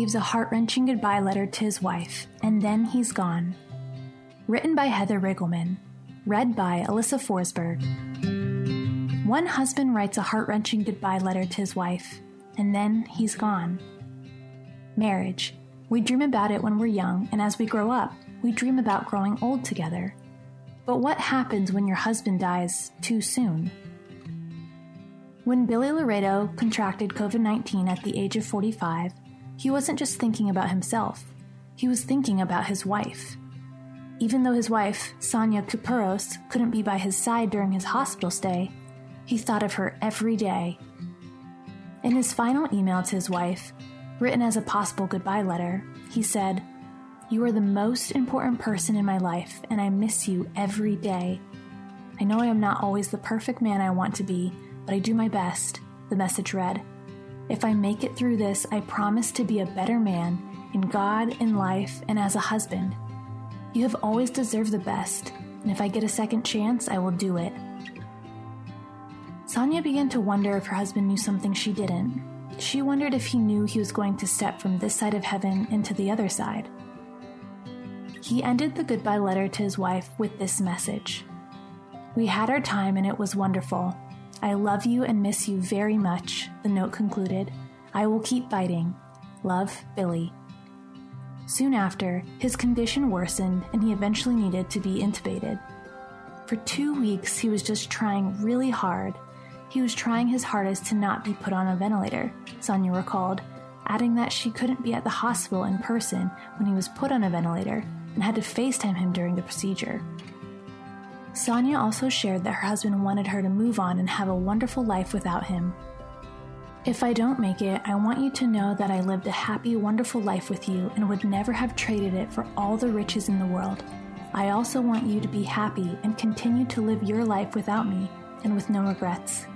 Leaves a heart wrenching goodbye letter to his wife, and then he's gone. Written by Heather Riggleman. Read by Alyssa Forsberg. One husband writes a heart wrenching goodbye letter to his wife, and then he's gone. Marriage. We dream about it when we're young, and as we grow up, we dream about growing old together. But what happens when your husband dies too soon? When Billy Laredo contracted COVID 19 at the age of 45, he wasn't just thinking about himself, he was thinking about his wife. Even though his wife, Sonia Kupuros, couldn't be by his side during his hospital stay, he thought of her every day. In his final email to his wife, written as a possible goodbye letter, he said, You are the most important person in my life, and I miss you every day. I know I am not always the perfect man I want to be, but I do my best, the message read. If I make it through this, I promise to be a better man in God, in life, and as a husband. You have always deserved the best, and if I get a second chance, I will do it. Sonia began to wonder if her husband knew something she didn't. She wondered if he knew he was going to step from this side of heaven into the other side. He ended the goodbye letter to his wife with this message We had our time and it was wonderful. I love you and miss you very much, the note concluded. I will keep fighting. Love, Billy. Soon after, his condition worsened and he eventually needed to be intubated. For two weeks, he was just trying really hard. He was trying his hardest to not be put on a ventilator, Sonia recalled, adding that she couldn't be at the hospital in person when he was put on a ventilator and had to FaceTime him during the procedure. Sonia also shared that her husband wanted her to move on and have a wonderful life without him. If I don't make it, I want you to know that I lived a happy, wonderful life with you and would never have traded it for all the riches in the world. I also want you to be happy and continue to live your life without me and with no regrets.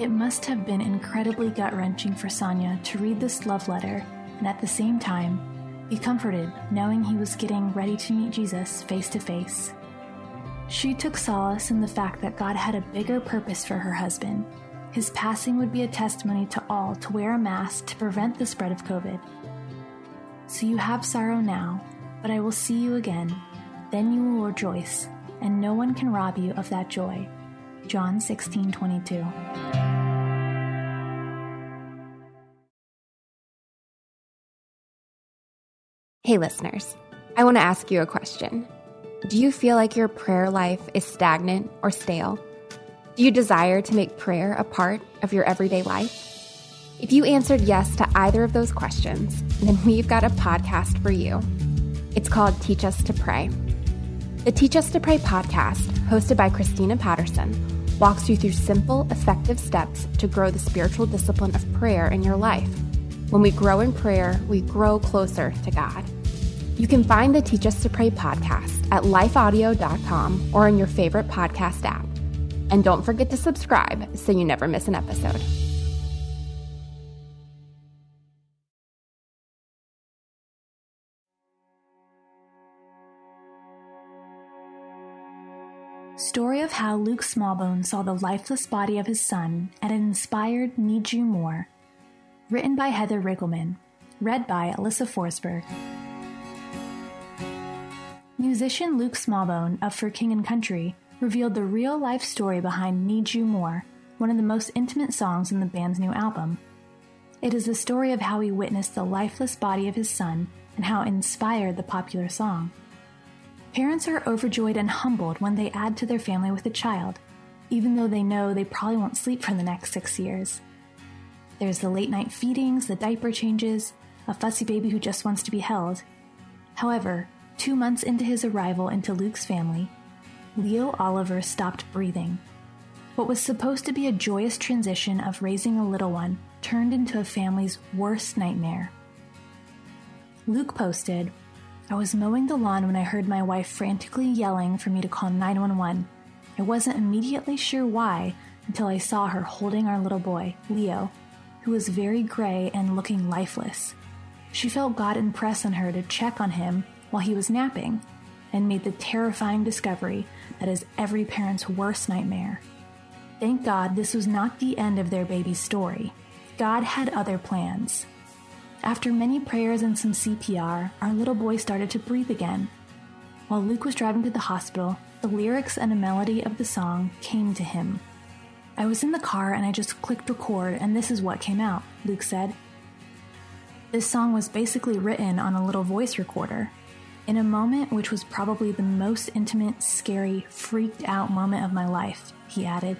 It must have been incredibly gut wrenching for Sonia to read this love letter and at the same time be comforted knowing he was getting ready to meet Jesus face to face. She took solace in the fact that God had a bigger purpose for her husband. His passing would be a testimony to all to wear a mask to prevent the spread of COVID. So you have sorrow now, but I will see you again. Then you will rejoice, and no one can rob you of that joy. John 16:22. Hey listeners, I want to ask you a question. Do you feel like your prayer life is stagnant or stale? Do you desire to make prayer a part of your everyday life? If you answered yes to either of those questions, then we've got a podcast for you. It's called Teach Us to Pray. The Teach Us to Pray podcast, hosted by Christina Patterson, walks you through simple, effective steps to grow the spiritual discipline of prayer in your life. When we grow in prayer, we grow closer to God. You can find the Teach Us to Pray podcast at lifeaudio.com or in your favorite podcast app. And don't forget to subscribe so you never miss an episode. Story of how Luke Smallbone saw the lifeless body of his son and inspired Need You More. Written by Heather Riggleman. Read by Alyssa Forsberg. Musician Luke Smallbone of For King and Country revealed the real life story behind Need You More, one of the most intimate songs in the band's new album. It is the story of how he witnessed the lifeless body of his son and how it inspired the popular song. Parents are overjoyed and humbled when they add to their family with a child, even though they know they probably won't sleep for the next six years. There's the late night feedings, the diaper changes, a fussy baby who just wants to be held. However, two months into his arrival into Luke's family, Leo Oliver stopped breathing. What was supposed to be a joyous transition of raising a little one turned into a family's worst nightmare. Luke posted, I was mowing the lawn when I heard my wife frantically yelling for me to call 911. I wasn't immediately sure why until I saw her holding our little boy, Leo, who was very gray and looking lifeless. She felt God impress on her to check on him while he was napping and made the terrifying discovery that is every parent's worst nightmare. Thank God this was not the end of their baby's story. God had other plans. After many prayers and some CPR, our little boy started to breathe again. While Luke was driving to the hospital, the lyrics and a melody of the song came to him. I was in the car and I just clicked record, and this is what came out, Luke said. This song was basically written on a little voice recorder. In a moment which was probably the most intimate, scary, freaked out moment of my life, he added.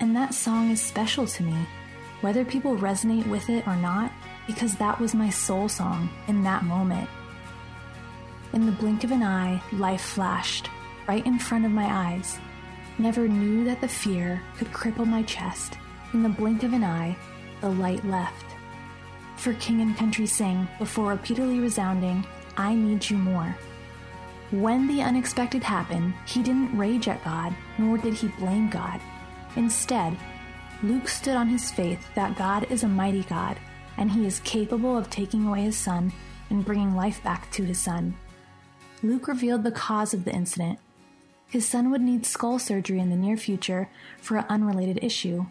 And that song is special to me, whether people resonate with it or not, because that was my soul song in that moment. In the blink of an eye, life flashed, right in front of my eyes. Never knew that the fear could cripple my chest. In the blink of an eye, the light left. For King and Country sing, before repeatedly resounding, I need you more. When the unexpected happened, he didn't rage at God, nor did he blame God. Instead, Luke stood on his faith that God is a mighty God, and he is capable of taking away his son and bringing life back to his son. Luke revealed the cause of the incident. His son would need skull surgery in the near future for an unrelated issue.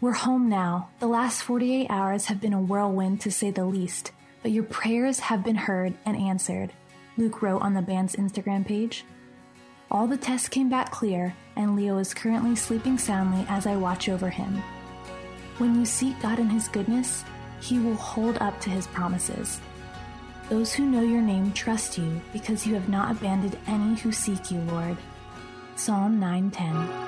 We're home now. The last 48 hours have been a whirlwind to say the least but your prayers have been heard and answered, Luke wrote on the band's Instagram page. All the tests came back clear, and Leo is currently sleeping soundly as I watch over him. When you seek God in His goodness, He will hold up to His promises. Those who know your name trust you because you have not abandoned any who seek you, Lord. Psalm 910.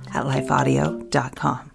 at lifeaudio.com.